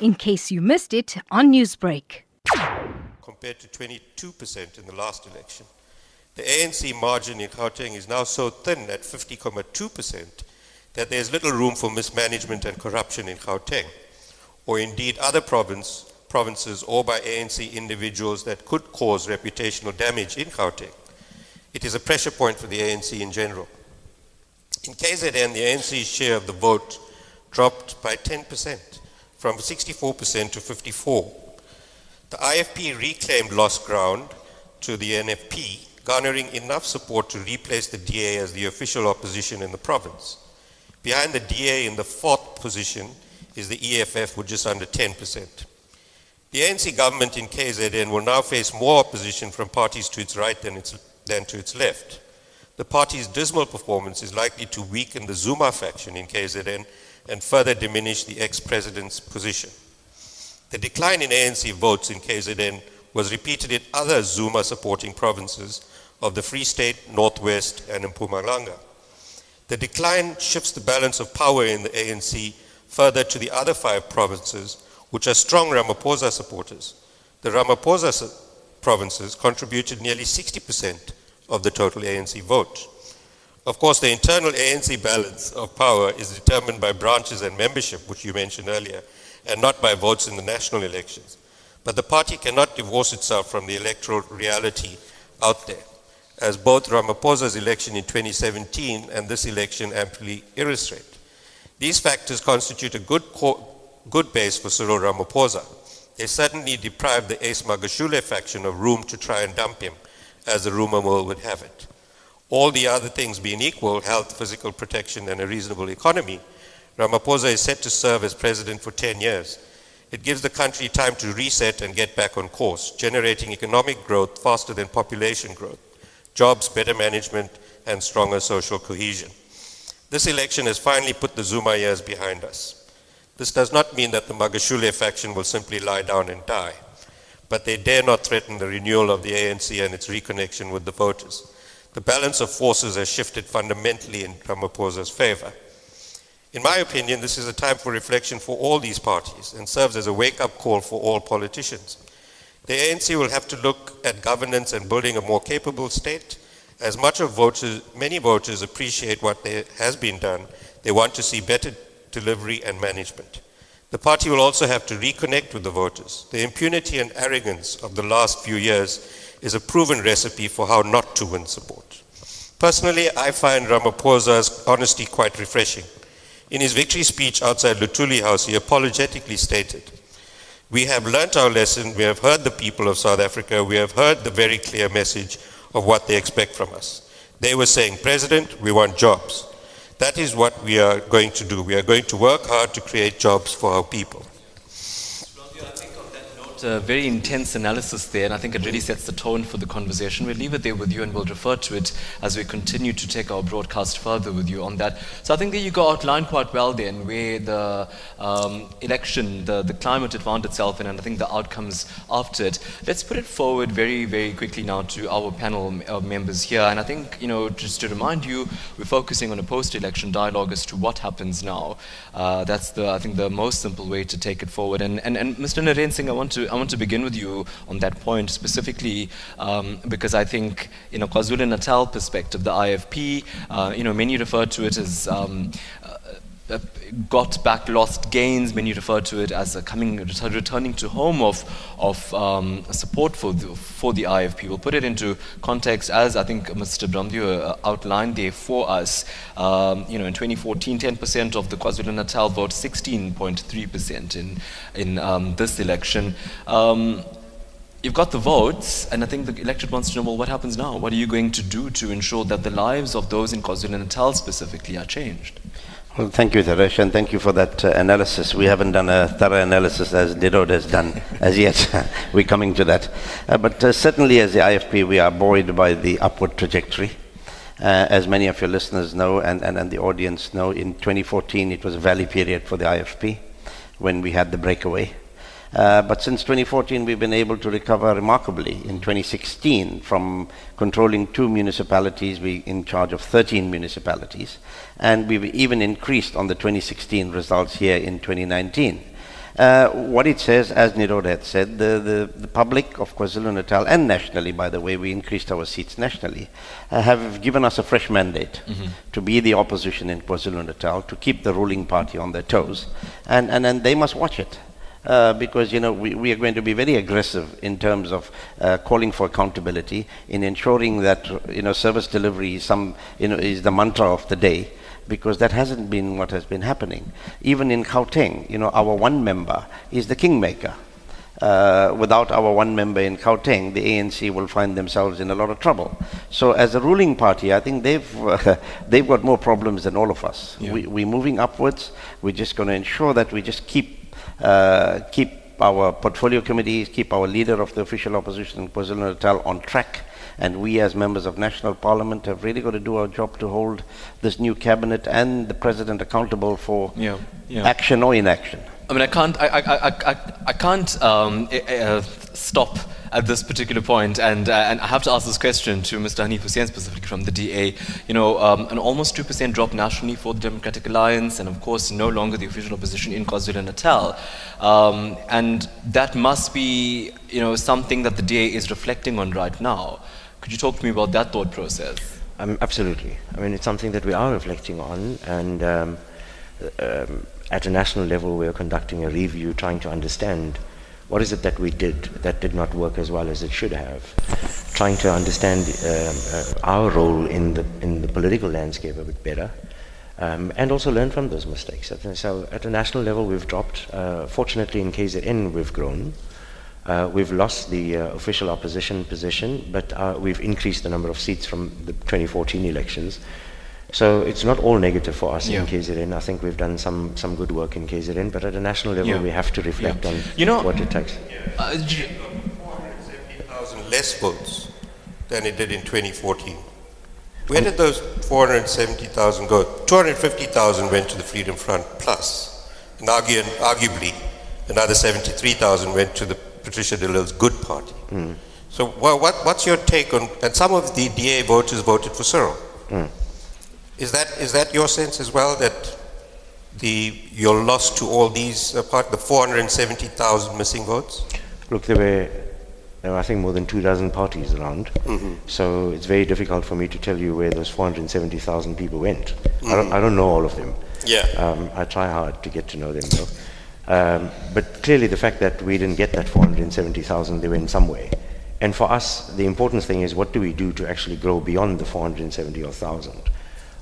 in case you missed it on Newsbreak. Compared to 22% in the last election. The ANC margin in Gauteng is now so thin at 50.2% that there is little room for mismanagement and corruption in Gauteng, or indeed other province, provinces or by ANC individuals that could cause reputational damage in Gauteng. It is a pressure point for the ANC in general. In KZN, the ANC's share of the vote dropped by 10%, from 64% to 54. The IFP reclaimed lost ground to the NFP, garnering enough support to replace the DA as the official opposition in the province. Behind the DA in the fourth position is the EFF with just under 10%. The ANC government in KZN will now face more opposition from parties to its right than, its, than to its left. The party's dismal performance is likely to weaken the Zuma faction in KZN and further diminish the ex-president's position. The decline in ANC votes in KZN was repeated in other Zuma-supporting provinces of the Free State, Northwest, and Mpumalanga. The decline shifts the balance of power in the ANC further to the other five provinces, which are strong Ramaphosa supporters. The Ramaphosa provinces contributed nearly 60% of the total ANC vote. Of course, the internal ANC balance of power is determined by branches and membership, which you mentioned earlier, and not by votes in the national elections. But the party cannot divorce itself from the electoral reality out there, as both Ramaphosa's election in 2017 and this election amply illustrate. These factors constitute a good, good base for Cyril Ramaphosa. They certainly deprived the Ace Magashule faction of room to try and dump him, as the rumor mill would have it all the other things being equal, health, physical protection, and a reasonable economy, Ramaphosa is set to serve as president for 10 years. It gives the country time to reset and get back on course, generating economic growth faster than population growth, jobs, better management, and stronger social cohesion. This election has finally put the Zuma years behind us. This does not mean that the Magashule faction will simply lie down and die, but they dare not threaten the renewal of the ANC and its reconnection with the voters the balance of forces has shifted fundamentally in Ramaphosa's favor. In my opinion, this is a time for reflection for all these parties and serves as a wake-up call for all politicians. The ANC will have to look at governance and building a more capable state. As much of voters, many voters appreciate what has been done, they want to see better delivery and management. The party will also have to reconnect with the voters. The impunity and arrogance of the last few years is a proven recipe for how not to win support. Personally, I find Ramaphosa's honesty quite refreshing. In his victory speech outside Luthuli House, he apologetically stated, We have learnt our lesson, we have heard the people of South Africa, we have heard the very clear message of what they expect from us. They were saying, President, we want jobs. That is what we are going to do. We are going to work hard to create jobs for our people a very intense analysis there, and I think it really sets the tone for the conversation. We'll leave it there with you, and we'll refer to it as we continue to take our broadcast further with you on that. So I think that you got outlined quite well then where the um, election, the, the climate it found itself in, and I think the outcomes after it. Let's put it forward very, very quickly now to our panel members here, and I think, you know, just to remind you, we're focusing on a post-election dialogue as to what happens now. Uh, that's the, I think, the most simple way to take it forward. And, and, and Mr. Narend Singh, I want to I want to begin with you on that point specifically um, because I think, in a KwaZulu-Natal perspective, the IFP, uh, you know, many refer to it as um, uh, got back lost gains. Many refer to it as a coming, returning to home of, of um, support for the, for the IFP. We'll put it into context as I think Mr. Bramdeo uh, outlined there for us. Um, you know, in 2014, 10% of the KwaZulu-Natal vote, 16.3% in, in um, this election. Um, you've got the votes, and I think the electorate wants to know, well, what happens now? What are you going to do to ensure that the lives of those in KwaZulu-Natal specifically are changed? Well, thank you, Taresh, and thank you for that uh, analysis. We haven't done a thorough analysis as Nirod has done as yet. We're coming to that. Uh, but uh, certainly, as the IFP, we are buoyed by the upward trajectory. Uh, as many of your listeners know and, and, and the audience know, in 2014 it was a valley period for the IFP when we had the breakaway. Uh, but since 2014, we've been able to recover remarkably. In 2016, from controlling two municipalities, we're in charge of 13 municipalities, and we've even increased on the 2016 results here in 2019. Uh, what it says, as Nirod had said, the, the, the public of KwaZulu-Natal and nationally, by the way, we increased our seats nationally, uh, have given us a fresh mandate mm-hmm. to be the opposition in KwaZulu-Natal, to keep the ruling party on their toes, and, and, and they must watch it. Uh, because you know we, we are going to be very aggressive in terms of uh, calling for accountability in ensuring that you know service delivery is some you know is the mantra of the day because that hasn't been what has been happening. Even in Gauteng, you know, our one member is the kingmaker. Uh, without our one member in Gauteng, the ANC will find themselves in a lot of trouble. So, as a ruling party, I think they've uh, they've got more problems than all of us. Yeah. We, we're moving upwards. We're just going to ensure that we just keep Uh, keep our portfolio committees, keep our leader of the official opposition, KwaZulu-Natal, on track and we, as members of national parliament, have really got to do our job to hold this new cabinet and the president accountable for yeah, yeah. action or inaction. I mean, I can't, I, I, I, I can't um, uh, stop at this particular point, and, uh, and I have to ask this question to Mr. Hanif Hoosen specifically from the DA. You know, um, an almost 2% drop nationally for the Democratic Alliance, and of course, no longer the official opposition in KwaZulu-Natal. Um, and that must be, you know, something that the DA is reflecting on right now. Could you talk to me about that thought process? Um, absolutely. I mean, it's something that we are reflecting on, and um, um, at a national level, we are conducting a review trying to understand what is it that we did that did not work as well as it should have, trying to understand um, uh, our role in the, in the political landscape a bit better. Um, and also learn from those mistakes. So at a national level, we've dropped. Uh, fortunately, in KZN, we've grown. Uh, we've lost the uh, official opposition position, but uh, we've increased the number of seats from the 2014 elections. So it's not all negative for us yeah. in KZN. I think we've done some, some good work in KZN, but at a national level, yeah. we have to reflect yeah. on you know, what it takes. Uh, 470,000 less votes than it did in 2014. Where did those 470,000 go? 250,000 went to the Freedom Front plus, and arguably another 73,000 went to the Patricia de Lille's good party. Mm. So what, what, what's your take on, and some of the DA voters voted for Cyril. Mm. Is, that, is that your sense as well, that the, your loss to all these, uh, part, the 470,000 missing votes? Look, there were, there were, I think, more than two dozen parties around. Mm-hmm. So it's very difficult for me to tell you where those 470,000 people went. Mm-hmm. I, don't, I don't know all of them. Yeah. Um, I try hard to get to know them, though. Um, but clearly, the fact that we didn't get that 470,000, they were in some way. And for us, the important thing is what do we do to actually grow beyond the 470,000?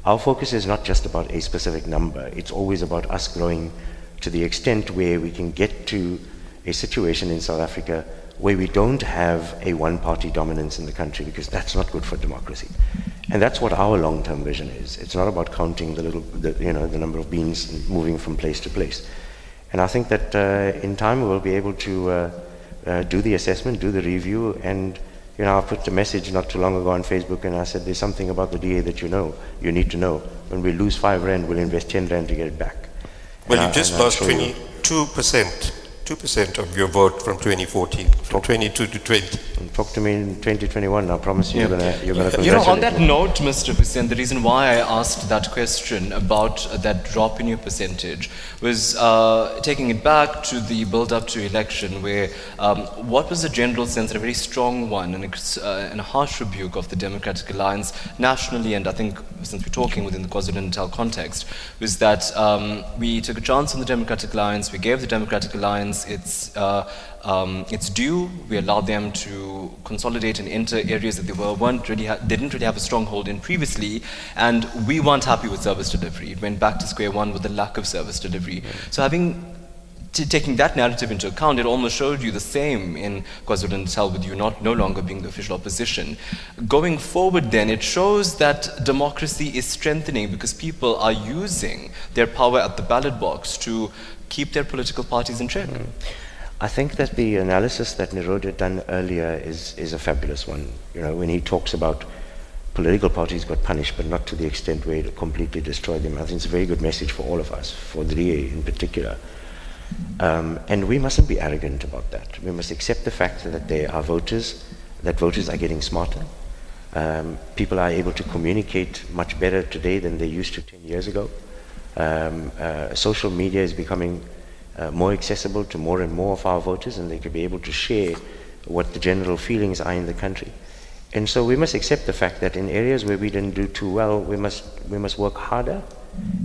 Our focus is not just about a specific number, it's always about us growing to the extent where we can get to a situation in South Africa where we don't have a one party dominance in the country because that's not good for democracy. And that's what our long term vision is. It's not about counting the little, the, you know, the number of beans moving from place to place. And I think that uh, in time we'll be able to uh, uh, do the assessment, do the review, and you know, I put a message not too long ago on Facebook and I said, there's something about the DA that you know, you need to know. When we lose five rand, we'll invest 10 rand to get it back. Well, you just lost 22% 2% of your vote from 2014, from 22 to 20. Talk to me in 2021. I promise you, yeah. you're going to you're gonna You know, on that note, Mr. Hoosen, the reason why I asked that question about that drop in your percentage was uh, taking it back to the build up to election, where um, what was the general sense, a very strong one, and a, uh, and a harsh rebuke of the Democratic Alliance nationally, and I think since we're talking within the KwaZulu-Natal context, was that um, we took a chance on the Democratic Alliance, we gave the Democratic Alliance its, uh, um, its due. We allowed them to consolidate and enter areas that they were, weren't really ha- didn't really have a stronghold in previously, and we weren't happy with service delivery. It went back to square one with the lack of service delivery. So having taking that narrative into account, it almost showed you the same in KwaZulu-Natal with you not no longer being the official opposition. Going forward then, it shows that democracy is strengthening because people are using their power at the ballot box to keep their political parties in check. Mm. I think that the analysis that Nirod had done earlier is, is a fabulous one. You know, when he talks about political parties got punished, but not to the extent where it completely destroyed them. I think it's a very good message for all of us, for the in particular. Um, and we mustn't be arrogant about that. We must accept the fact that there are voters, that voters are getting smarter. Um, people are able to communicate much better today than they used to 10 years ago. Um, uh, social media is becoming uh, more accessible to more and more of our voters, and they could be able to share what the general feelings are in the country. And so we must accept the fact that in areas where we didn't do too well, we must, we must work harder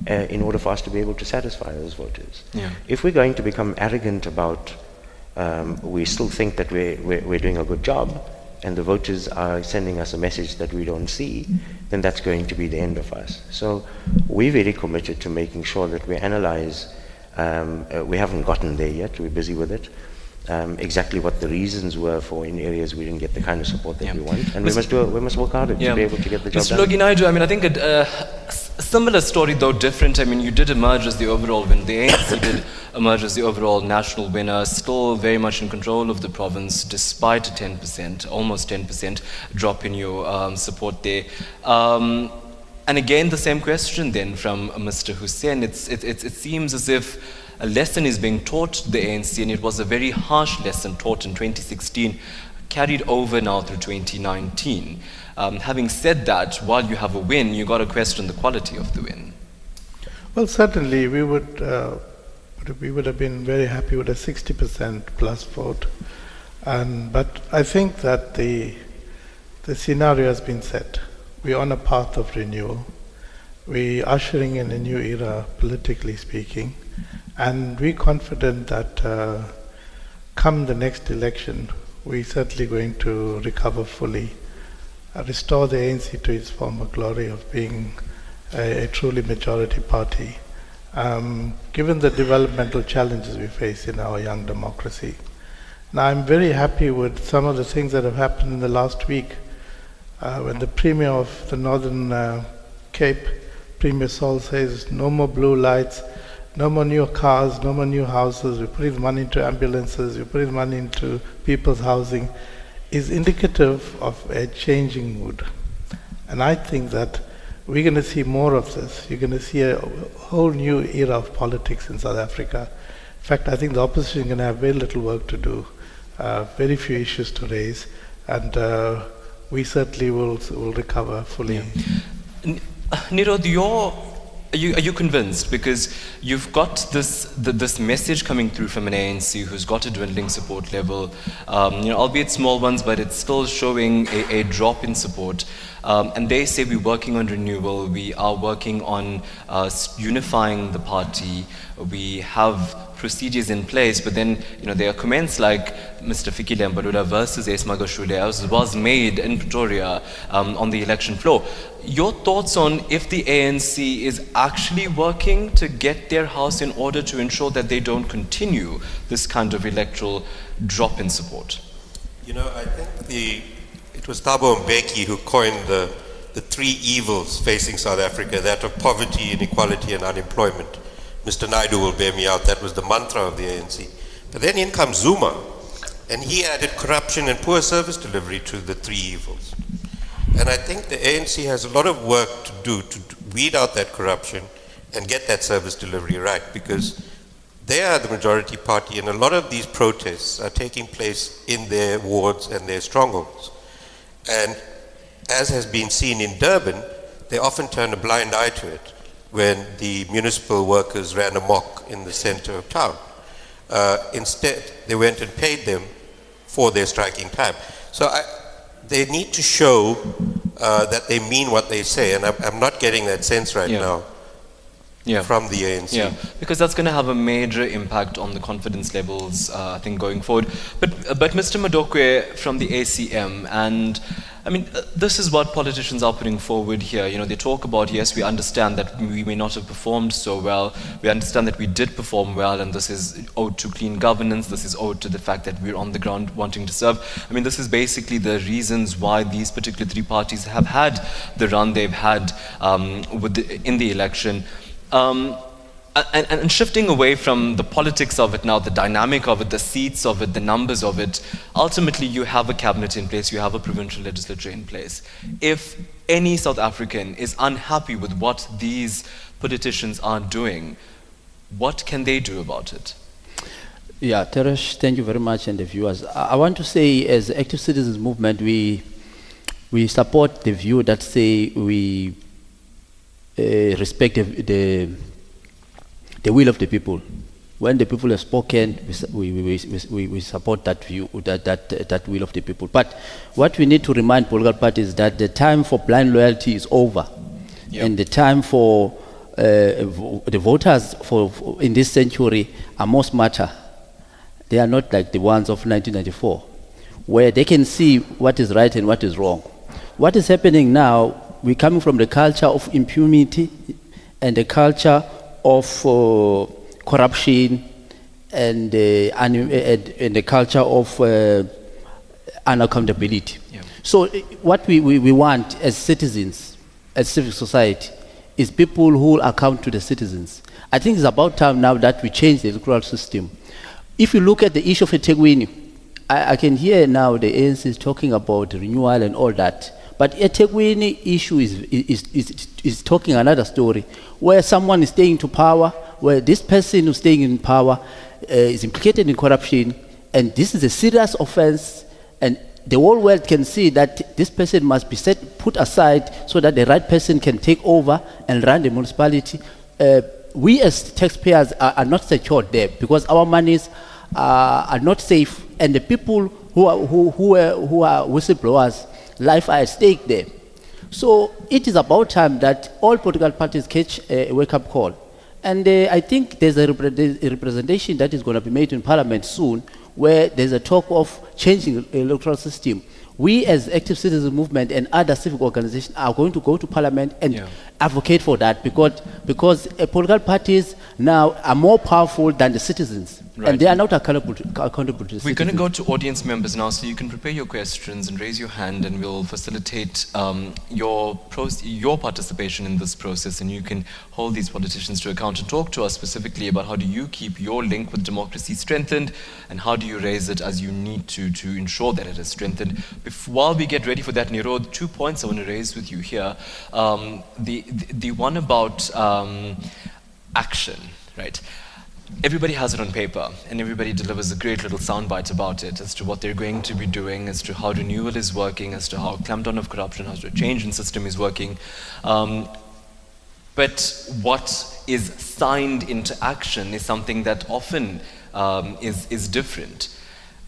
uh, in order for us to be able to satisfy those voters. Yeah. If we're going to become arrogant about, um, we still think that we're, we're, we're doing a good job, and the voters are sending us a message that we don't see, then that's going to be the end of us. So we're very committed to making sure that we analyze. Um, uh, we haven't gotten there yet. We're busy with it. Um, exactly what the reasons were for in areas we didn't get the kind of support that Yeah. we want, and we must do. We must work harder to be able to get the job Mr. done. Naidoo, I mean, I think a uh, similar story, though different. I mean, you did emerge as the overall winner. The ANC did emerge as the overall national winner, still very much in control of the province, despite a 10%, almost 10% drop in your um, support there. Um, and again, the same question then from Mr. Hoosen. It's, it, it, it seems as if a lesson is being taught to the ANC, and it was a very harsh lesson taught in 2016, carried over now through 2019. Um, having said that, while you have a win, you've got to question the quality of the win. Well, certainly we would, uh, we would have been very happy with a 60% plus vote. And, but I think that the, the scenario has been set. We're on a path of renewal. We're ushering in a new era, politically speaking. And we're confident that uh, come the next election, we're certainly going to recover fully, uh, restore the ANC to its former glory of being a, a truly majority party, um, given the developmental challenges we face in our young democracy. Now, I'm very happy with some of the things that have happened in the last week. Uh, when the Premier of the Northern uh, Cape, Premier Saul, says no more blue lights, no more new cars, no more new houses, we're putting money into ambulances, we're putting money into people's housing, is indicative of a changing mood. And I think that we're going to see more of this. You're going to see a whole new era of politics in South Africa. In fact, I think the opposition is going to have very little work to do, uh, very few issues to raise, and uh, we certainly will, will recover fully. N- Nirod, you're, are you, are you convinced? Because you've got this, the, this message coming through from an ANC who's got a dwindling support level, um, you know, albeit small ones, but it's still showing a, a drop in support. Um, and they say we're working on renewal, we are working on uh, unifying the party, we have procedures in place, but then you know there are comments like Mr. Fikile Mbalula versus Ace Magashule as was made in Pretoria um, on the election floor. Your thoughts on if the ANC is actually working to get their house in order to ensure that they don't continue this kind of electoral drop in support? You know, I think the it was Thabo Mbeki who coined the, the three evils facing South Africa, that of poverty, inequality, and unemployment. Mr. Naidoo will bear me out, that was the mantra of the ANC. But then in comes Zuma, and he added corruption and poor service delivery to the three evils. And I think the ANC has a lot of work to do to weed out that corruption and get that service delivery right because they are the majority party and a lot of these protests are taking place in their wards and their strongholds. And as has been seen in Durban, they often turn a blind eye to it when the municipal workers ran amok in the center of town. Uh, instead, they went and paid them for their striking time. So I, they need to show uh, that they mean what they say, and I'm, I'm not getting that sense right Yeah. now Yeah. from the ANC. Yeah, because that's going to have a major impact on the confidence levels, uh, I think, going forward. But, but Mr. Madokwe from the ACM, and I mean, uh, this is what politicians are putting forward here. You know, they talk about, yes, we understand that we may not have performed so well. We understand that we did perform well, and this is owed to clean governance. This is owed to the fact that we're on the ground wanting to serve. I mean, this is basically the reasons why these particular three parties have had the run they've had um, the, in the election. Um, and, and shifting away from the politics of it now, the dynamic of it, the seats of it, the numbers of it, ultimately you have a cabinet in place, you have a provincial legislature in place. If any South African is unhappy with what these politicians are doing, what can they do about it? Yeah, Taresh, thank you very much, and the viewers. I I want to say, as Active Citizens Movement, we we support the view that say we uh, respect the, the the will of the people. When the people have spoken, we, we, we, we, support that view, that, that, that will of the people. But what we need to remind political parties is that the time for blind loyalty is over. Yeah. And the time for uh, the voters for, for in this century are more smarter. They are not like the ones of 1994, where they can see what is right and what is wrong. What is happening now, we're coming from the culture of impunity and the culture of uh, corruption and, uh, and, and, the culture of uh, unaccountability. Yeah. So, what we, we, we want as citizens, as civic society, is people who account to the citizens. I think it's about time now that we change the electoral system. If you look at the issue of eThekwini, I, I can hear now the ANC is talking about renewal and all that. But eThekwini issue is, is, is, is talking another story, where someone is staying to power, where this person who's staying in power uh, is implicated in corruption, and this is a serious offense, and the whole world can see that this person must be set, put aside so that the right person can take over and run the municipality. Uh, we as taxpayers are, are not secured there because our monies are, are not safe, and the people who are, who, who are, who are whistleblowers' life at stake there. So it is about time that all political parties catch a wake-up call. And uh, I think there's a, there's a representation that is going to be made in Parliament soon where there's a talk of changing the electoral system. We as Active Citizen Movement and other civic organizations are going to go to Parliament and Yeah. Advocate for that because, because uh, political parties now are more powerful than the citizens. Right. And they are not accountable to, accountable to the We're going to go to audience members now, so you can prepare your questions and raise your hand, and we'll facilitate um, your your participation in this process, and you can hold these politicians to account and talk to us specifically about how do you keep your link with democracy strengthened, and how do you raise it as you need to to ensure that it is strengthened. Bef- while we get ready for that, Niro, two points I want to raise with you here. Um, the, the one about um, action, right? everybody has it on paper and everybody delivers a great little soundbite about it as to what they're going to be doing, as to how renewal is working, as to how clampdown of corruption, how the change in system is working. Um, but what is signed into action is something that often um, is, is different.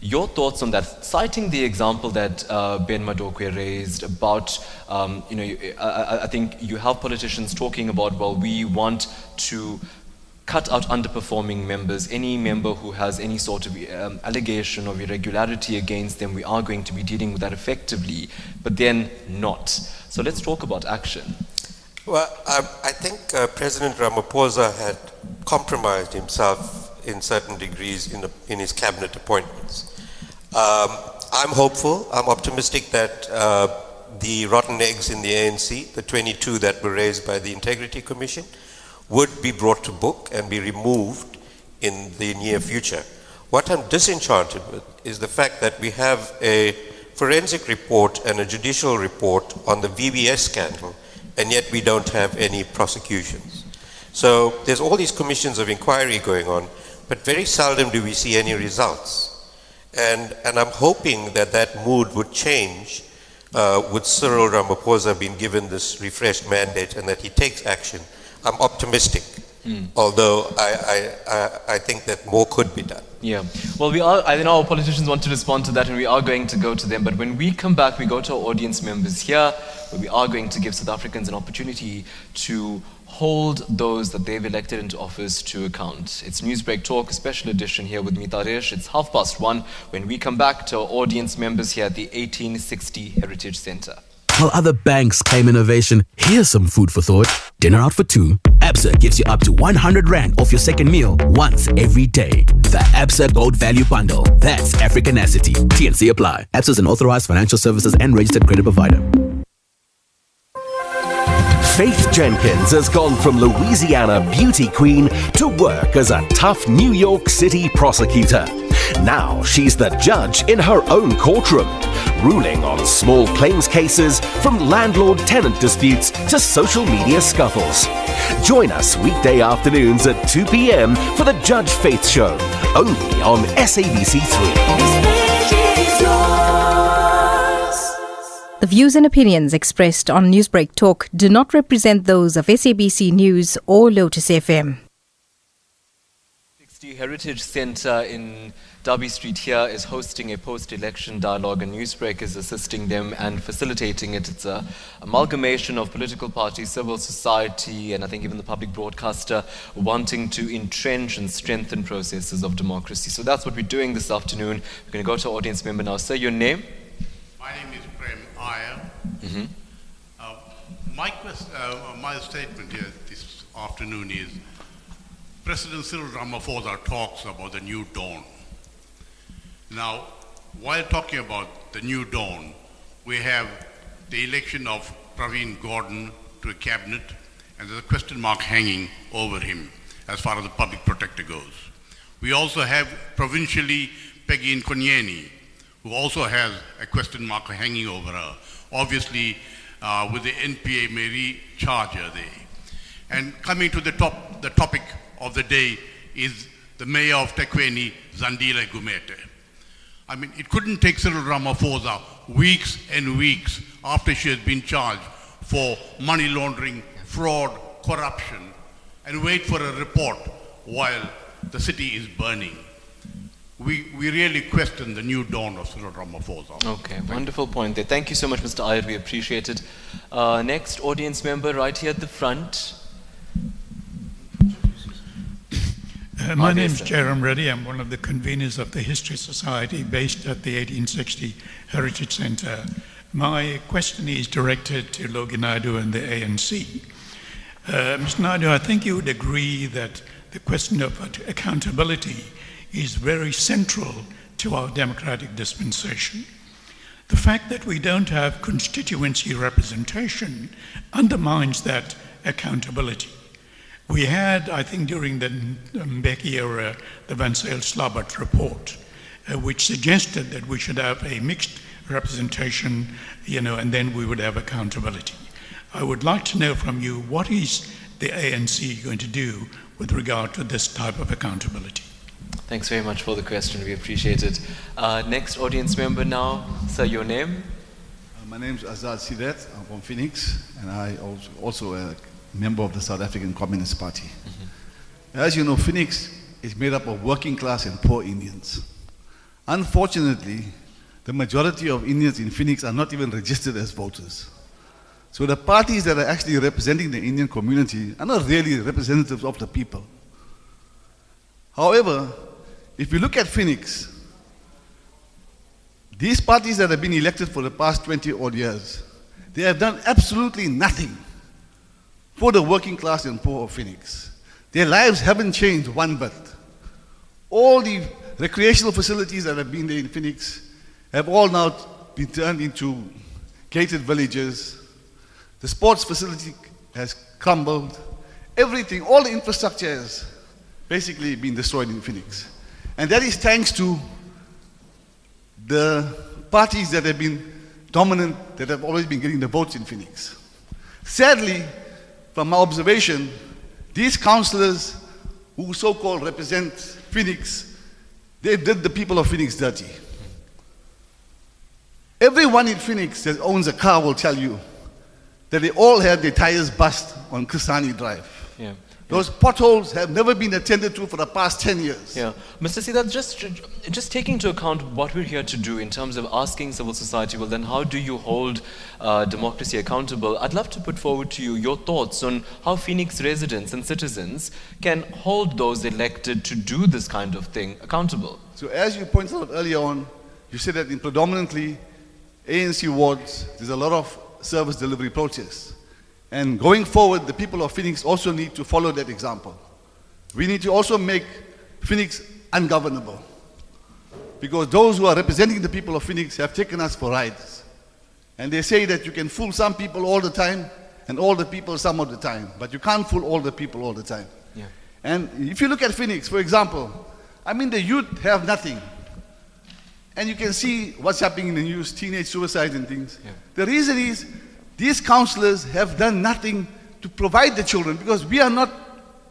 Your thoughts on that, citing the example that uh, Ben Madokwe raised about, um, you know, I, I- I think you have politicians talking about, well, we want to cut out underperforming members. Any member who has any sort of um, allegation of irregularity against them, we are going to be dealing with that effectively, but then not. So let's talk about action. Well, um, I think uh, President Ramaphosa had compromised himself in certain degrees in, the, in his cabinet appointments. Um, I'm hopeful, I'm optimistic that uh, the rotten eggs in the ANC, the 22 that were raised by the Integrity Commission, would be brought to book and be removed in the near future. What I'm disenchanted with is the fact that we have a forensic report and a judicial report on the VBS scandal, and yet we don't have any prosecutions. So there's all these commissions of inquiry going on, but very seldom do we see any results. And, and I'm hoping that that mood would change uh, with Cyril Ramaphosa being given this refreshed mandate and that he takes action. I'm optimistic, although I, I, I, I think that more could be done. Yeah. Well, we are, I know our politicians want to respond to that and we are going to go to them. But when we come back, we go to our audience members here, where we are going to give South Africans an opportunity to hold those that they've elected into office to account. It's Newsbreak Talk, a special edition here with Mitaresh. It's half past one when we come back to our audience members here at the 1860 Heritage Center. While other banks claim innovation, here's some food for thought. Dinner out for two. Absa gives you up to 100 Rand off your second meal once every day. The Absa Gold Value Bundle. That's Africanacity. TNC apply. Absa is an authorized financial services and registered credit provider. Faith Jenkins has gone from Louisiana beauty queen to work as a tough New York City prosecutor. Now she's the judge in her own courtroom, ruling on small claims cases from landlord tenant disputes to social media scuffles. Join us weekday afternoons at 2 p.m. for the Judge Faith Show, only on SABC3. The views and opinions expressed on Newsbreak Talk do not represent those of SABC News or Lotus FM. The Heritage Centre in Derby Street here is hosting a post-election dialogue and Newsbreak is assisting them and facilitating it. It's a amalgamation of political parties, civil society, and I think even the public broadcaster wanting to entrench and strengthen processes of democracy. So that's what we're doing this afternoon. We're going to go to audience member now. Say your name? My name is Prem Iyer. Mm-hmm. Uh, my, quest, uh, my statement here this afternoon is President Cyril Ramaphosa talks about the new dawn. Now, while talking about the new dawn, we have the election of Pravin Gordhan to a cabinet, and there's a question mark hanging over him as far as the public protector goes. We also have provincially Peggy Nkonyeni, who also has a question mark hanging over her, obviously uh, with the NPA Mary Charger there. And coming to the top, the topic of the day is the mayor of Tekwini, Zandile Gumede. I mean, it couldn't take Cyril Ramaphosa weeks and weeks after she has been charged for money laundering, fraud, corruption, and wait for a report while the city is burning. We, we really question the new dawn of Cyril Ramaphosa. Okay, wonderful point there. Thank you so much, Mr. Iyer. We appreciate it. Uh, next audience member right here at the front. Uh, my name is Jerem Reddy. I'm one of the conveners of the History Society based at the 1860 Heritage Centre. My question is directed to Logi Naidoo and the ANC. Uh, Mr. Naidoo, I think you would agree that the question of accountability is very central to our democratic dispensation. The fact that we don't have constituency representation undermines that accountability. We had, I think, during the Mbeki era, the Van Slabbert report, uh, which suggested that we should have a mixed representation, you know, and then we would have accountability. I would like to know from you what is the ANC going to do with regard to this type of accountability? Thanks very much for the question. We appreciate it. Uh, next audience member now. Sir, your name? Uh, my name is Azad Sidet. I'm from Phoenix, and I also, also a member of the South African Communist Party. Mm-hmm. As you know, Phoenix is made up of working class and poor Indians. Unfortunately, the majority of Indians in Phoenix are not even registered as voters. So the parties that are actually representing the Indian community are not really representatives of the people. However, if you look at Phoenix, these parties that have been elected for the past 20 odd years, they have done absolutely nothing for the working class and poor of Phoenix. Their lives haven't changed one bit. All the recreational facilities that have been there in Phoenix have all now been turned into gated villages. The sports facility has crumbled. Everything, all the infrastructure has basically been destroyed in Phoenix. And that is thanks to the parties that have been dominant, that have always been getting the votes in Phoenix. Sadly, from my observation, these councillors who so-called represent Phoenix, they did the people of Phoenix dirty. Everyone in Phoenix that owns a car will tell you that they all had their tires bust on Kisani Drive. Those potholes have never been attended to for the past 10 years. Yeah. Mr. Sidat, just, just taking into account what we're here to do in terms of asking civil society, well, then how do you hold uh, democracy accountable? I'd love to put forward to you your thoughts on how Phoenix residents and citizens can hold those elected to do this kind of thing accountable. So, as you pointed out earlier on, you said that in predominantly ANC wards, there's a lot of service delivery process. And going forward, the people of Phoenix also need to follow that example. We need to also make Phoenix ungovernable. Because those who are representing the people of Phoenix have taken us for rides. And they say that you can fool some people all the time and all the people some of the time. But you can't fool all the people all the time. Yeah. And if you look at Phoenix, for example, I mean, the youth have nothing. And you can see what's happening in the news, teenage suicide and things. Yeah. The reason is these counselors have done nothing to provide the children because we are not,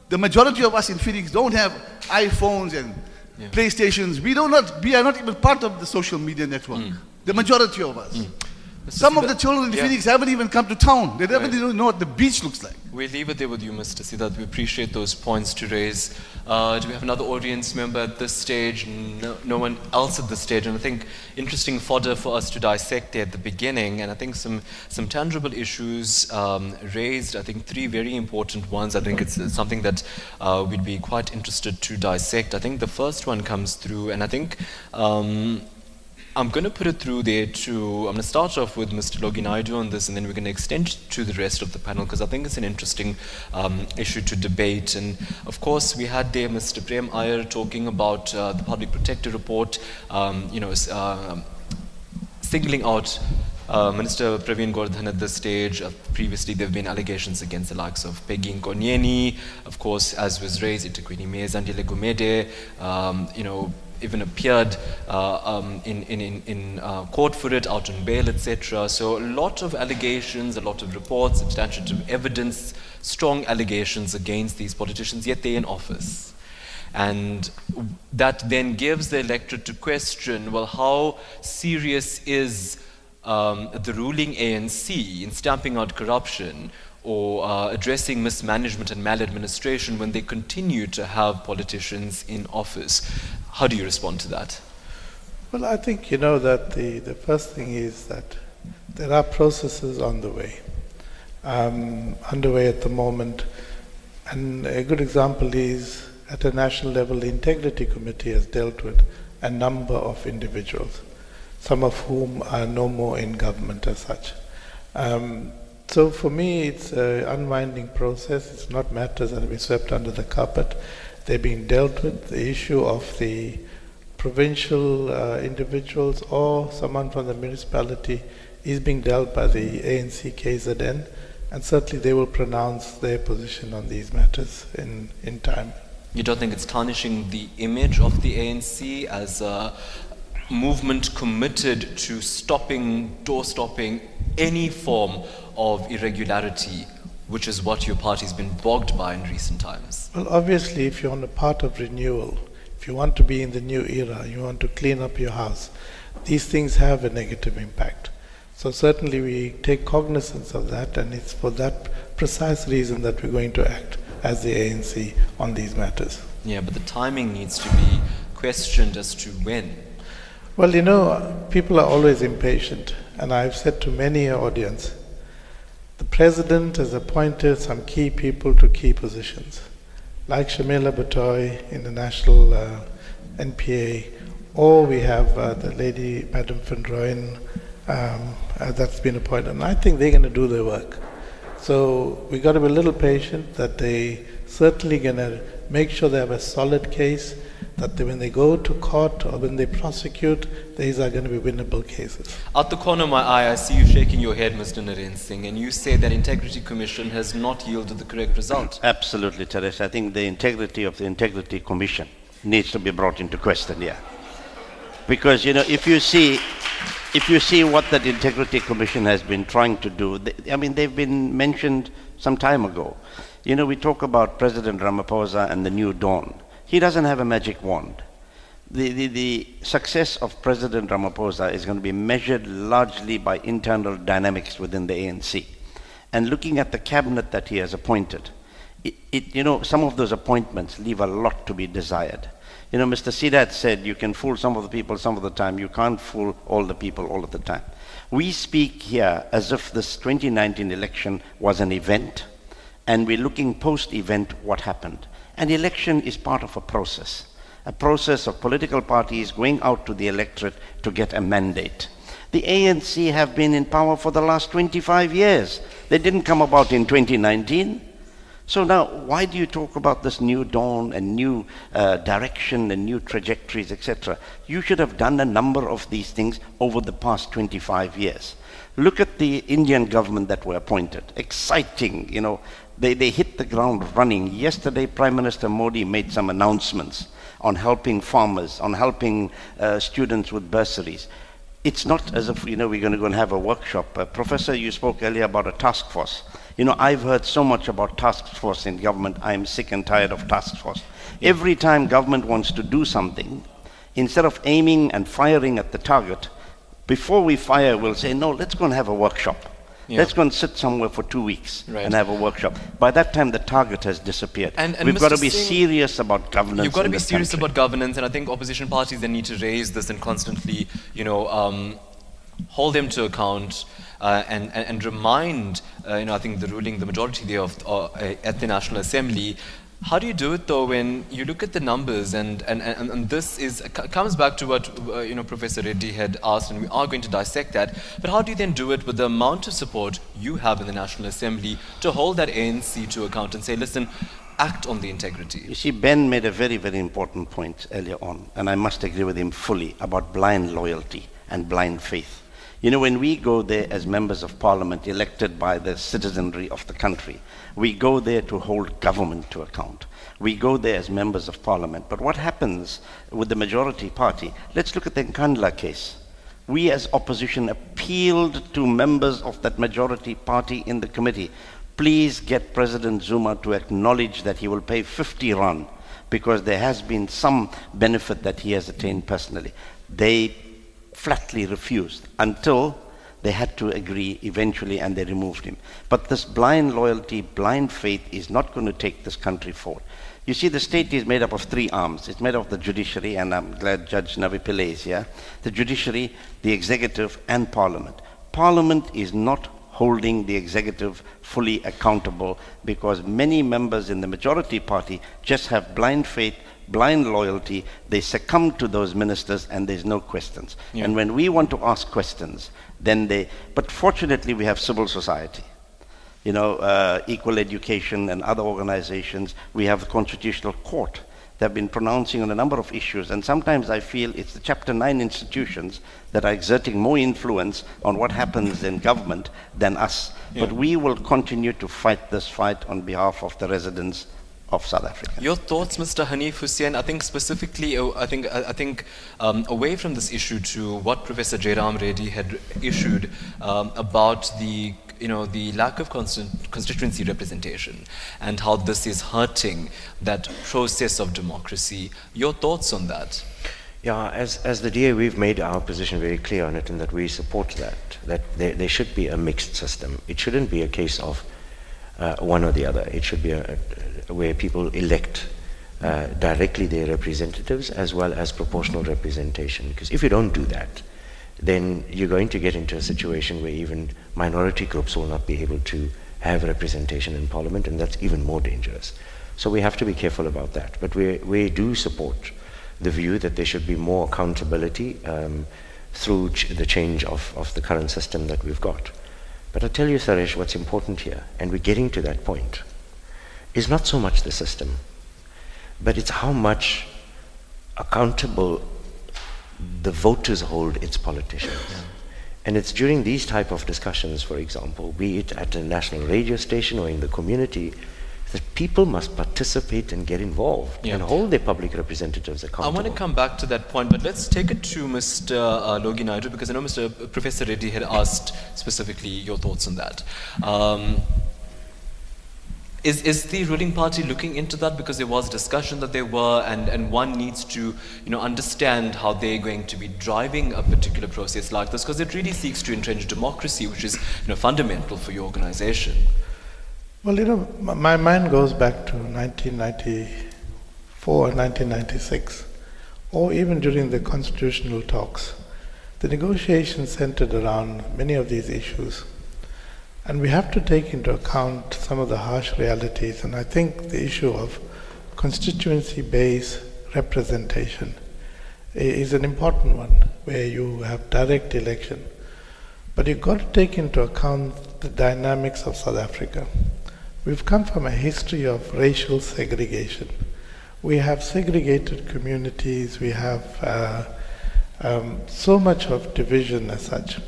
the majority of us in Phoenix don't have iPhones and Yeah. PlayStations. We, do not, we are not even part of the social media network. Mm. The majority of us. Mm. Some of the children in Yeah. Phoenix haven't even come to town. They never Right. even know what the beach looks like. We'll leave it there with you, Mr. Siddharth. We appreciate those points to raise. Uh, do we have another audience member at this stage? No, no one else at this stage. And I think interesting fodder for us to dissect there at the beginning. And I think some, some tangible issues um, raised. I think three very important ones. I think it's, it's something that uh, we'd be quite interested to dissect. I think the first one comes through, and I think. Um, I'm going to put it through there to. I'm going to start off with Mr. Logi Naidoo on this, and then we're going to extend to the rest of the panel because I think it's an interesting um, issue to debate. And of course, we had there Mr. Prem Iyer talking about uh, the Public Protector report, um, you know, uh, singling out uh, Minister Pravin Gordhan at this stage. Uh, previously, there have been allegations against the likes of Peggy Nkonyeni, of course, as was raised, Itakwini Mezandile Gumede, um, you know, even appeared uh, um, in, in, in, uh, court for it, out on bail, etc. So a lot of allegations, a lot of reports, substantive evidence, strong allegations against these politicians, yet they're in office. And that then gives the electorate to question well, how serious is um, the ruling ANC in stamping out corruption or uh, addressing mismanagement and maladministration when they continue to have politicians in office? How do you respond to that? Well, I think you know that the, the first thing is that there are processes on the way, um, underway at the moment. And a good example is at a national level, the Integrity Committee has dealt with a number of individuals, some of whom are no more in government as such. Um, so for me, it's an unwinding process. It's not matters that have been swept under the carpet. They're being dealt with. The issue of the provincial uh, individuals or someone from the municipality is being dealt by the ANC KZN, and certainly they will pronounce their position on these matters in, in time. You don't think it's tarnishing the image of the ANC as a movement committed to stopping, door stopping any form of irregularity, which is what your party's been bogged by in recent times? Well, obviously, if you're on a part of renewal, if you want to be in the new era, you want to clean up your house, these things have a negative impact. So certainly we take cognizance of that, and it's for that precise reason that we're going to act as the ANC on these matters. Yeah, but the timing needs to be questioned as to when. Well, you know, people are always impatient, and I've said to many an audience, the president has appointed some key people to key positions, like Shamila Batohi in the national uh, NPA, or we have uh, the lady, Madam Van Rooyen, um, uh, that's been appointed. And I think they're going to do their work. So we've got to be a little patient that they certainly going to make sure they have a solid case, that they, when they go to court or when they prosecute, these are going to be winnable cases. Out the corner of my eye, I see you shaking your head, Mr. Narend Singh, and you say that Integrity Commission has not yielded the correct result. Absolutely, Teresa. I think the integrity of the Integrity Commission needs to be brought into question, yeah. Because, you know, if you see, if you see what that Integrity Commission has been trying to do, they, I mean, they've been mentioned some time ago. You know, we talk about President Ramaphosa and the new dawn. He doesn't have a magic wand. The, the, the success of President Ramaphosa is going to be measured largely by internal dynamics within the ANC. And looking at the cabinet that he has appointed, it, it, you know, some of those appointments leave a lot to be desired. You know, Mr. Sidat said you can fool some of the people some of the time, you can't fool all the people all of the time. We speak here as if this 2019 election was an event, and we're looking post event what happened. An election is part of a process, a process of political parties going out to the electorate to get a mandate. The ANC have been in power for the last 25 years. They didn't come about in 2019. So now, why do you talk about this new dawn and new uh, direction and new trajectories, etc.? You should have done a number of these things over the past 25 years. Look at the Indian government that were appointed. Exciting, you know. They, they hit the ground running. Yesterday, Prime Minister Modi made some announcements on helping farmers, on helping uh, students with bursaries. It's not as if, you know, we're going to go and have a workshop. Uh, Professor, you spoke earlier about a task force. You know, I've heard so much about task force in government. I'm sick and tired of task force. Every time government wants to do something, instead of aiming and firing at the target, Before we fire, we'll say, no, let's go and have a workshop. Yeah. Let's go and sit somewhere for two weeks Right. and have a workshop. By that time, the target has disappeared. And- and We've got to be Singh- serious about governance. You've got to be serious country. about governance, and I think opposition parties then need to raise this and constantly, you know, um, hold them to account uh, and, and, and remind, uh, you know, I think the ruling, the majority there of, uh, at the National Assembly. How do you do it though when you look at the numbers and, and, and, and this is comes back to what uh, you know Professor Reddy had asked and we are going to dissect that but how do you then do it with the amount of support you have in the National Assembly to hold that ANC to account and say listen act on the integrity You see, Ben made a very, very important point earlier on, and I must agree with him fully about blind loyalty and blind faith. You know, when we go there as members of parliament elected by the citizenry of the country, we go there to hold government to account. We go there as members of parliament. But what happens with the majority party? Let's look at the Nkandla case. We as opposition appealed to members of that majority party in the committee, please get President Zuma to acknowledge that he will pay 50 rand because there has been some benefit that he has attained personally. They flatly refused until they had to agree eventually and they removed him. But this blind loyalty, blind faith is not going to take this country forward. You see, the state is made up of three arms. It's made up of the judiciary, and I'm glad Judge Navi Pillay is here. The judiciary, the executive, and parliament. Parliament is not holding the executive fully accountable because many members in the majority party just have blind faith, blind loyalty. They succumb to those ministers and there's no questions. Yeah. And when we want to ask questions, then they, but fortunately we have civil society. You know, uh, equal education and other organizations. We have the Constitutional Court. They've been pronouncing on a number of issues, and sometimes I feel it's the Chapter 9 institutions that are exerting more influence on what happens in government than us. Yeah. But we will continue to fight this fight on behalf of the residents of South Africa. Your thoughts, Mr. Hanif Hoosen? I think specifically, uh, I think, I I think um, away from this issue to what Professor Jairam Reddy had issued um, about the, you know, the lack of constituency representation and how this is hurting that process of democracy. Your thoughts on that? Yeah, as, as the DA, we've made our position very clear on it and that we support that, that there, there should be a mixed system. It shouldn't be a case of uh, one or the other. It should be a, a, where people elect uh, directly their representatives as well as proportional representation. Because if you don't do that, then you're going to get into a situation where even minority groups will not be able to have representation in parliament, and that's even more dangerous. So we have to be careful about that. But we, we do support the view that there should be more accountability um, through ch- the change of, of the current system that we've got. But I tell you, Taresh, what's important here, and we're getting to that point, is not so much the system, but it's how much accountable the voters hold its politicians. And it's during these type of discussions, for example, be it at a national radio station or in the community, that people must participate and get involved Yeah. and hold their public representatives accountable. I want to come back to that point, but let's take it to Mr. Uh, Logie Naidoo because I know Mr. Professor Reddy had asked specifically your thoughts on that. Um, is, is the ruling party looking into that because there was discussion that there were and, and one needs to you know understand how they're going to be driving a particular process like this because it really seeks to entrench democracy which is you know fundamental for your organization Well, you know, my mind goes back to 1994 1996, or even during the constitutional talks. The negotiations centered around many of these issues. And we have to take into account some of the harsh realities. And I think the issue of constituency based representation is an important one, where you have direct election. But you've got to take into account the dynamics of South Africa. We've come from a history of racial segregation. We have segregated communities, we have uh, um, so much of division as such.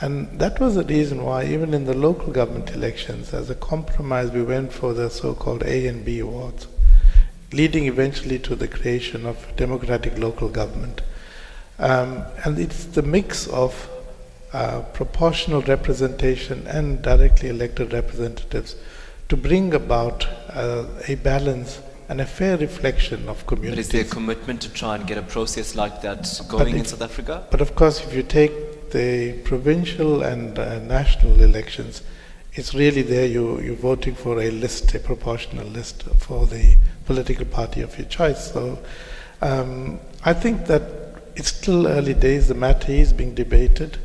And that was the reason why, even in the local government elections, as a compromise, we went for the so called A and B wards, leading eventually to the creation of democratic local government. Um, and it's the mix of uh, proportional representation and directly elected representatives to bring about uh, a balance and a fair reflection of but is there a commitment to try and get a process like that going in South Africa? But of course, if you take the provincial and uh, national elections, it's really there you, you're voting for a list, a proportional list for the political party of your choice. So um, I think that it's still early days, the matter is being debated,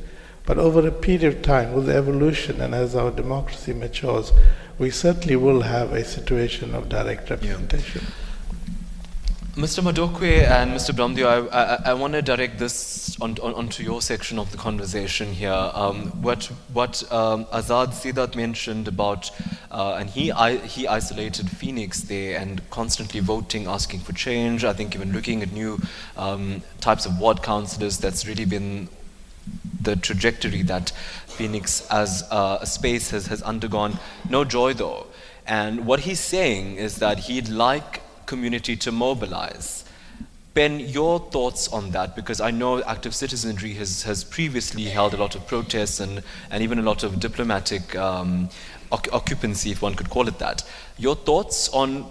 but over a period of time, with the evolution and as our democracy matures, we certainly will have a situation of direct representation. Yeah. Mr. Madokwe and Mr. Bramdeo, I, I, I, want to direct this on, on, onto your section of the conversation here. Um, what what um, Azad Sidat mentioned about, uh, and he I, he isolated Phoenix there and constantly voting, asking for change. I think even looking at new um, types of ward councillors, that's really been the trajectory that Phoenix as a space has, has undergone. No joy though. And what he's saying is that he'd like community to mobilize. Ben, your thoughts on that? Because I know active citizenry has, has previously held a lot of protests and, and even a lot of diplomatic um, occupancy, if one could call it that. Your thoughts on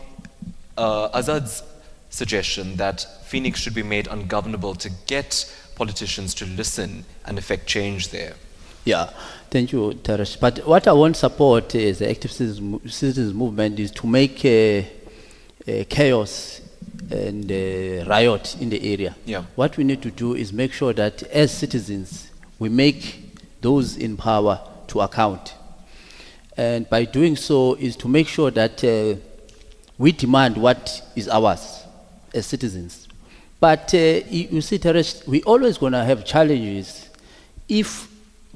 uh, Azad's suggestion that Phoenix should be made ungovernable to get politicians to listen and effect change there? Yeah, thank you, Taresh. But what I want to support is the active citizens, movement is to make uh, uh, chaos and uh, riot in the area. Yeah. What we need to do is make sure that as citizens, we make those in power to account. And by doing so is to make sure that uh, we demand what is ours as citizens. But uh, you, see, Taresh, we're always going to have challenges if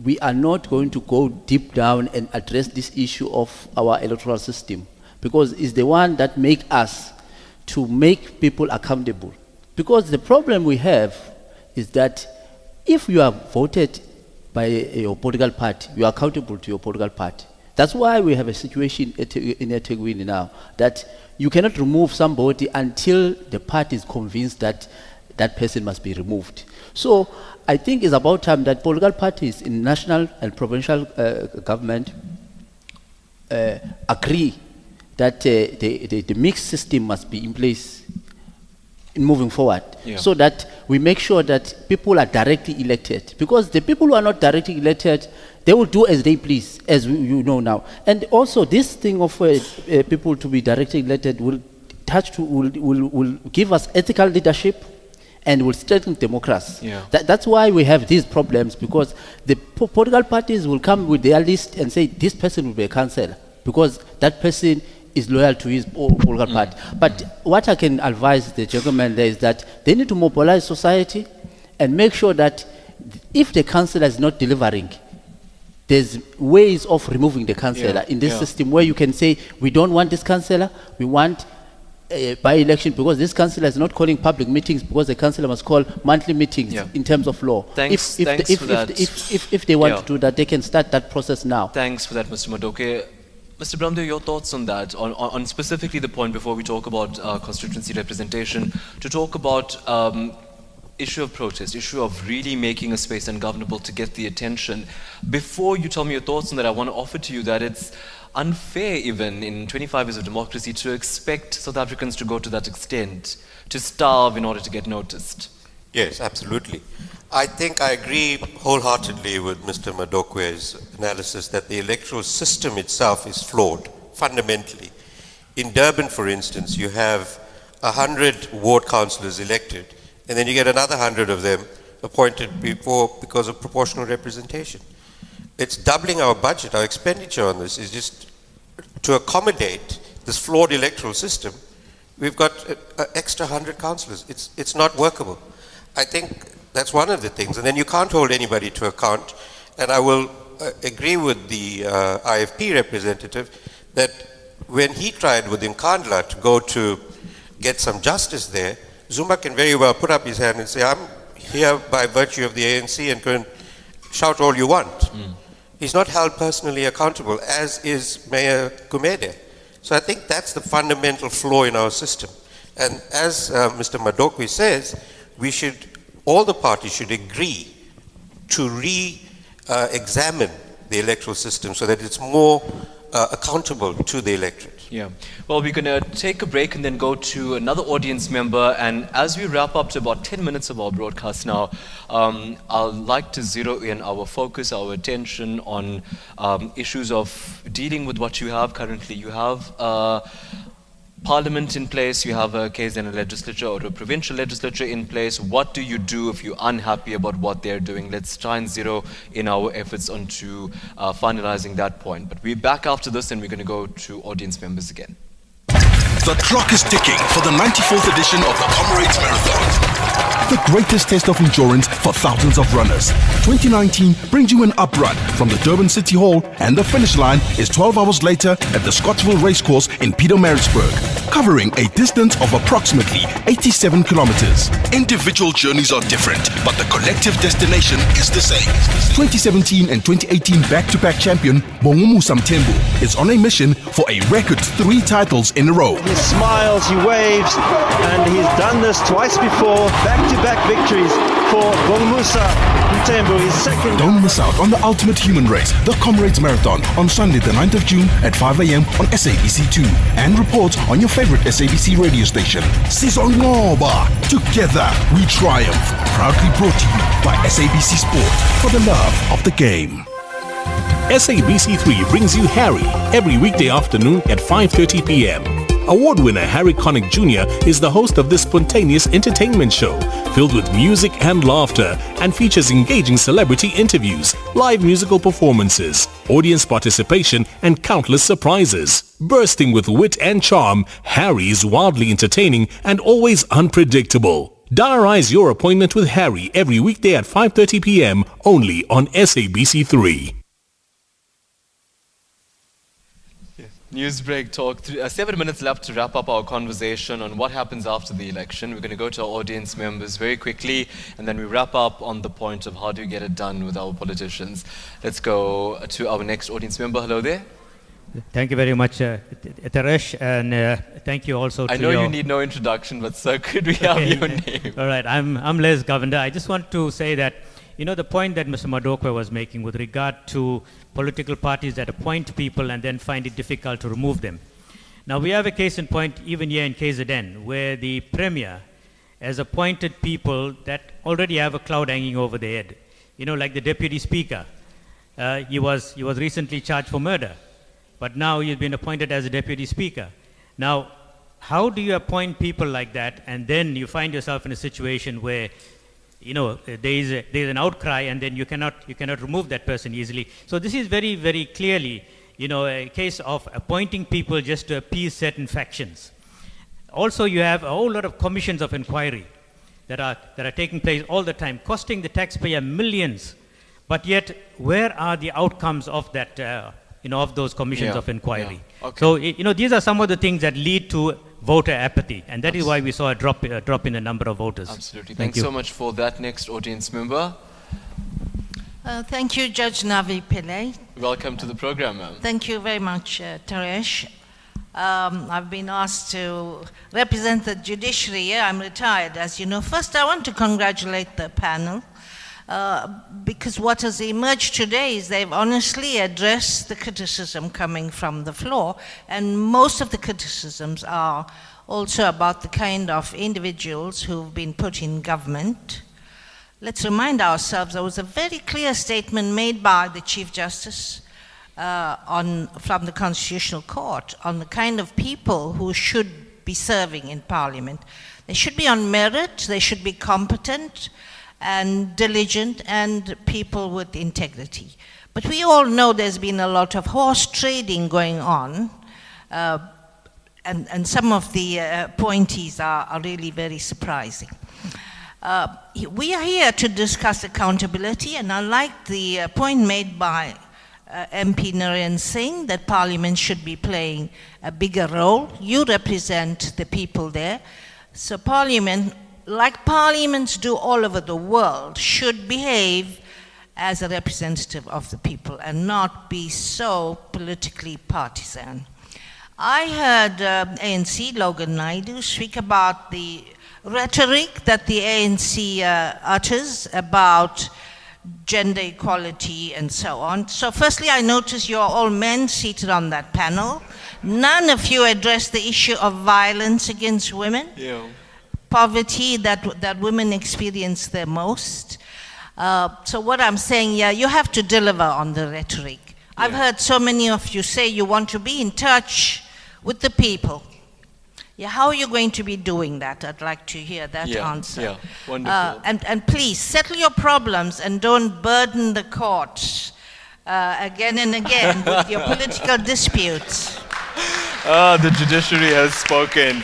we are not going to go deep down and address this issue of our electoral system because it's the one that make us to make people accountable. Because the problem we have is that if you are voted by your political party, you are accountable to your political party. That's why we have a situation in eThekwini now that you cannot remove somebody until the party is convinced that that person must be removed. So I think it's about time that political parties in national and provincial uh, government uh, agree that uh, the, the, the, mixed system must be in place in moving forward yeah. so that we make sure that people are directly elected because the people who are not directly elected they will do as they please as we, you know now and also this thing of uh, uh, people to be directly elected will touch to will, will, will give us ethical leadership and will strengthen democracy. Yeah. That, that's why we have these problems because the political parties will come with their list and say this person will be a councillor because that person is loyal to his political mm. party. But what I can advise the gentlemen there is that they need to mobilize society and make sure that if the councillor is not delivering, there's ways of removing the councillor yeah, in this yeah. system where you can say, we don't want this councillor, we want uh, by-election because this councillor is not calling public meetings because the councillor must call monthly meetings yeah. in terms of law. Thanks, if, if, thanks if, for if, that. If, if, if, they want to do that, they can start that process now. Thanks for that, Mr. Madokwe. Mr. Bramdeo, your thoughts on that, on, on, specifically the point before we talk about uh, constituency representation, to talk about um, issue of protest, issue of really making a space ungovernable to get the attention. Before you tell me your thoughts on that, I want to offer to you that it's unfair even in 25 years of democracy to expect South Africans to go to that extent, to starve in order to get noticed. Yes, absolutely. I think I agree wholeheartedly with Mr. Madokwe's analysis that the electoral system itself is flawed, fundamentally. In Durban, for instance, you have 100 ward councillors elected, and then you get another 100 of them appointed before because of proportional representation. It's doubling our budget, our expenditure on this is just to accommodate this flawed electoral system. We've got an extra 100 councillors. It's, it's not workable. I think that's one of the things. And then you can't hold anybody to account. And I will uh, agree with the uh, IFP representative that when he tried with Nkandla to go to get some justice there, Zuma can very well put up his hand and say, I'm here by virtue of the ANC and can shout all you want. Mm. He's not held personally accountable, as is Mayor Gumede. So I think that's the fundamental flaw in our system. And as uh, Mr. Madokwe says, we should all the parties should agree to re-examine uh, the electoral system so that it's more uh, accountable to the electorate. Yeah. Well, we're going to take a break and then go to another audience member. And as we wrap up to about 10 minutes of our broadcast now, um, I'd like to zero in our focus, our attention on um, issues of dealing with what you have currently. You have uh, parliament in place, you have a KZN legislature or a provincial legislature in place. What do you do if you're unhappy about what they're doing? Let's try and zero in our efforts onto uh, finalizing that point. But we're back after this and we're going to go to audience members again. The clock is ticking for the 94th edition of the Comrades Marathon. The greatest test of endurance for thousands of runners. 2019 brings you an uprun from the Durban City Hall, and the finish line is 12 hours later at the Scottsville Racecourse in Pietermaritzburg, covering a distance of approximately 87 kilometers. Individual journeys are different, but the collective destination is the same. 2017 and 2018 back-to-back champion Bongumusa Mthembu is on a mission for a record three titles in a row. He smiles, he waves, and he's done this twice before. Back-to-back victories for Bongumusa Mthembu, his second. Don't miss out on the ultimate human race, the Comrades Marathon, on Sunday, the 9th of June at 5 a.m. on SABC2. And report on your favorite SABC radio station. Sizongoba. Together we triumph. Proudly brought to you by SABC Sport for the love of the game. SABC3 brings you Harry every weekday afternoon at 5:30 p.m. Award winner Harry Connick Jr. is the host of this spontaneous entertainment show filled with music and laughter and features engaging celebrity interviews, live musical performances, audience participation and countless surprises. Bursting with wit and charm, Harry is wildly entertaining and always unpredictable. Diarize your appointment with Harry every weekday at 5:30 p.m. only on SABC3. Newsbreak talk. Th- uh, seven minutes left to wrap up our conversation on what happens after the election. We're going to go to our audience members very quickly, and then we wrap up on the point of how do we get it done with our politicians. Let's go to our next audience member. Hello there. Thank you very much, uh, Taresh, and uh, thank you also to I know you need no introduction, but sir, could we have your name? All right, I'm, I'm Les Govender. I just want to say that, you know, the point that Mr. Madokwe was making with regard to political parties that appoint people and then find it difficult to remove them. Now, we have a case in point even here in KZN where the Premier has appointed people that already have a cloud hanging over their head. You know, like the Deputy Speaker. Uh, he, was, he was recently charged for murder, but now he's been appointed as a Deputy Speaker. Now, how do you appoint people like that and then you find yourself in a situation where you know there is a, there is an outcry and then you cannot you cannot remove that person easily. So this is very very clearly you know a case of appointing people just to appease certain factions. Also you have a whole lot of commissions of inquiry that are that are taking place all the time costing the taxpayer millions. But yet where are the outcomes of that uh, you know of those commissions Yeah, of inquiry? yeah, okay. so you know these are some of the things that lead to voter apathy and that is why we saw a drop a drop in the number of voters Absolutely. Thank Thanks you. so much for that. Next audience member. Uh, thank you, Judge Navi Pillay. Welcome to the program, ma'am. Thank you very much, uh, Taresh. Um, I've been asked to represent the judiciary here. I'm retired, as you know. First, I want to congratulate the panel uh, because what has emerged today is they've honestly addressed the criticism coming from the floor, and most of the criticisms are also about the kind of individuals who've been put in government. Let's remind ourselves there was a very clear statement made by the Chief Justice uh, on, from the Constitutional Court on the kind of people who should be serving in Parliament. They should be on merit, they should be competent and diligent, and people with integrity. But we all know there's been a lot of horse trading going on. Uh, and, and some of the uh, appointees are, are really very surprising. Uh, we are here to discuss accountability, and I like the uh, point made by uh, MP Narend Singh that Parliament should be playing a bigger role. You represent the people there. So, Parliament, like parliaments do all over the world, should behave as a representative of the people and not be so politically partisan. I heard uh, ANC Logan Naidoo speak about the rhetoric that the ANC uh, utters about gender equality and so on. So, firstly, I notice you're all men seated on that panel. None of you address the issue of violence against women, Yeah. Poverty that, that women experience the most. Uh, so, what I'm saying, yeah, you have to deliver on the rhetoric. I've heard so many of you say you want to be in touch with the people. Yeah, how are you going to be doing that? I'd like to hear that Yeah, answer. yeah, wonderful. Uh, and, and please settle your problems and don't burden the courts uh, again and again with your political disputes. Ah, the judiciary has spoken.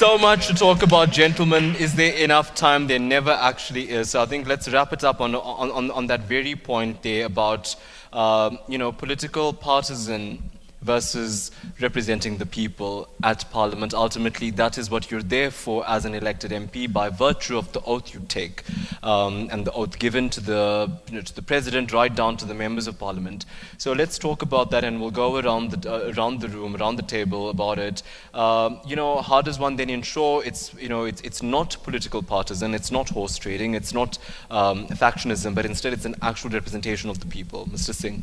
So much to talk about, gentlemen. Is there enough time? There never actually is. So I think let's wrap it up on, on, on, on that very point there about, um, you know, political partisan versus representing the people at Parliament. Ultimately, that is what you're there for as an elected MP by virtue of the oath you take um, and the oath given to the, you know, to the President right down to the members of Parliament. So let's talk about that and we'll go around the, uh, around the room, around the table about it. Um, you know, how does one then ensure it's, you know, it's, it's not political partisan, it's not horse trading, it's not um, factionism, but instead it's an actual representation of the people. Mr. Singh.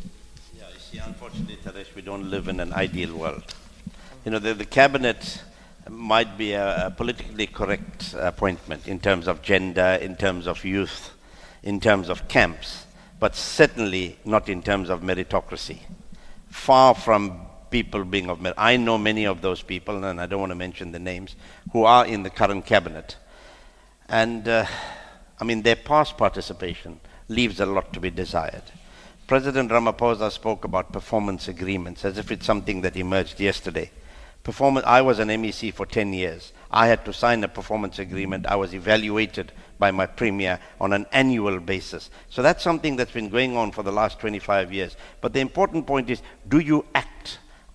See, unfortunately, Taresh, we don't live in an ideal world. You know, the, the cabinet might be a, a politically correct appointment in terms of gender, in terms of youth, in terms of camps, but certainly not in terms of meritocracy. Far from people being of merit. I know many of those people, and I don't want to mention the names, who are in the current cabinet. And, uh, I mean, their past participation leaves a lot to be desired. President Ramaphosa spoke about performance agreements as if it's something that emerged yesterday. Performance, I was an MEC for 10 years. I had to sign a performance agreement. I was evaluated by my premier on an annual basis. So that's something that's been going on for the last 25 years. But the important point is do you act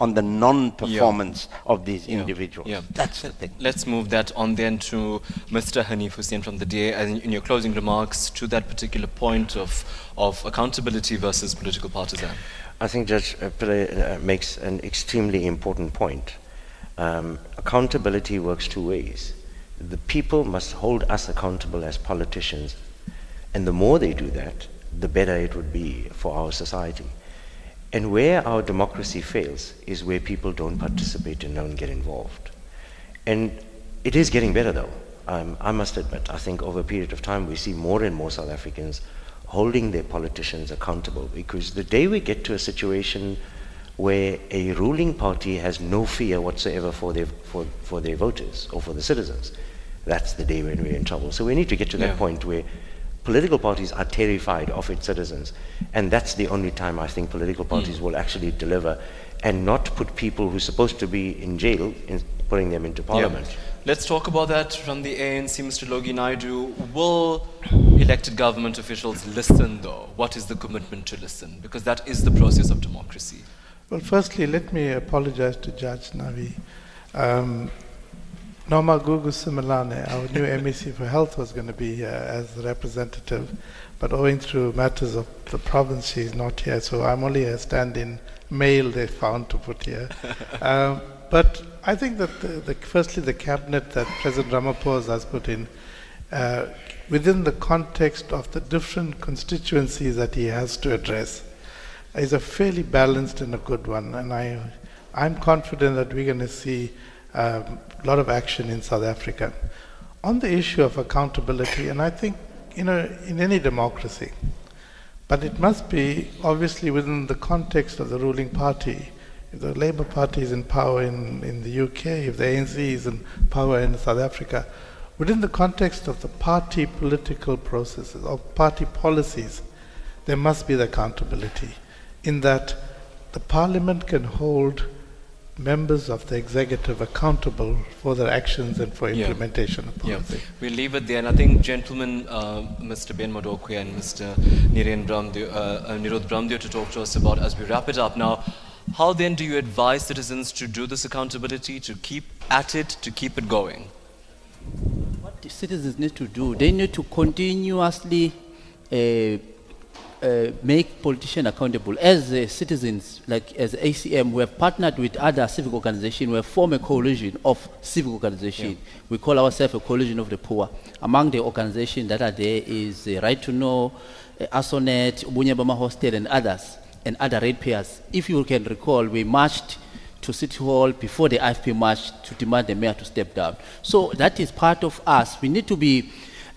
on the non performance of these individuals? Yeah. That's the thing. Let's move that on then to Mr. Hanif Hoosen from the DA, and in your closing remarks to that particular point of, of accountability versus political partisan. I think Judge uh, Pillay uh, makes an extremely important point. Um, accountability works two ways. The people must hold us accountable as politicians, and the more they do that, the better it would be for our society. And where our democracy fails is where people don't participate and don't get involved. And it is getting better though. Um, I must admit, I think over a period of time we see more and more South Africans holding their politicians accountable because the day we get to a situation where a ruling party has no fear whatsoever for their, for, for their voters or for the citizens, that's the day when we're in trouble. So we need to get to that Yeah. point where political parties are terrified of its citizens. And that's the only time I think political parties will actually deliver and not put people who're supposed to be in jail in putting them into parliament. Yeah. Let's talk about that from the ANC, Mr. Logie Naidoo. Will elected government officials listen, though? What is the commitment to listen? Because that is the process of democracy. Well, firstly, let me apologize to Judge Navi. Um, Nomagugu Simelane, our new MEC for Health, was going to be here as the representative, but owing to matters of the province, she's not here, so I'm only a stand-in male they found to put here. um, but I think that, the, the, firstly, the cabinet that President Ramaphosa has put in, uh, within the context of the different constituencies that he has to address, is a fairly balanced and a good one. And I, I'm confident that we're going to see um, a lot of action in South Africa. On the issue of accountability, and I think, you know, in any democracy, but it must be obviously within the context of the ruling party. If the Labour Party is in power in, in the UK, if the ANC is in power in South Africa, within the context of the party political processes or party policies, there must be the accountability in that the parliament can hold members of the executive accountable for their actions and for Yeah. implementation of Yeah, policy. we'll leave it there. And I think, gentlemen, uh, Mr. Ben Madokwe and Mr. Niren Bramdeo, uh, uh, Nirod Bramdeo to talk to us about as we wrap it up. Now, how then do you advise citizens to do this accountability, to keep at it, to keep it going? What the citizens need to do, they need to continuously uh, uh, make politicians accountable. As uh, citizens, like as ACM, we have partnered with other civic organizations. We have formed a coalition of civic organizations. Yeah. We call ourselves a coalition of the poor. Among the organizations that are there is uh, Right to Know, uh, Asonet, Bunyabama Hostel, and others, and other ratepayers. If you can recall, we marched to City Hall before the IFP march to demand the mayor to step down. So that is part of us. We need to be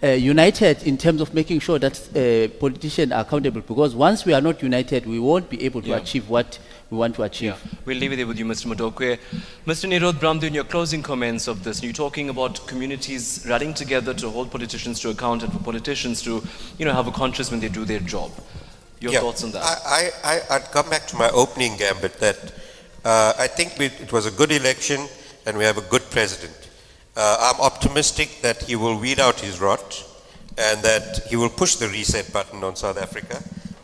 uh, united in terms of making sure that uh, politicians are accountable because once we are not united, we won't be able to Yeah. achieve what we want to achieve. We'll leave it there with you, Mr. Madokwe. Mr. Nirod Bramdeo, in your closing comments of this, you're talking about communities rallying together to hold politicians to account and for politicians to, you know, have a conscience when they do their job. Your Yeah, thoughts on that? I, I, I- I'd come back to my opening gambit that uh, I think we, it was a good election and we have a good president. Uh, I'm optimistic that he will weed out his rot and that he will push the reset button on South Africa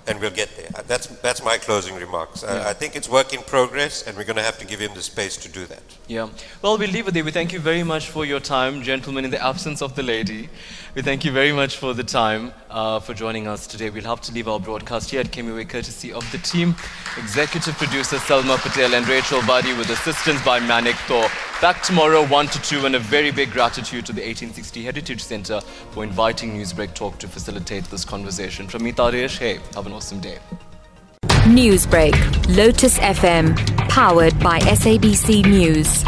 and we'll get there. Uh, That's, that's my closing remarks. Yeah. I, I think it's work in progress and we're going to have to give him the space to do that. Yeah. Well, we'll leave it there. We thank you very much for your time, gentlemen, in the absence of the lady. We thank you very much for the time uh, for joining us today. We'll have to leave our broadcast here at KMUA courtesy of the team, executive producer Selma Patel and Rachel Badi with assistance by Manik Thor. Back tomorrow, 1 to 2, and a very big gratitude to the 1860 Heritage Center for inviting Newsbreak Talk to facilitate this conversation. From me, Taresh, hey, have an awesome day. Newsbreak, Lotus FM, powered by SABC News.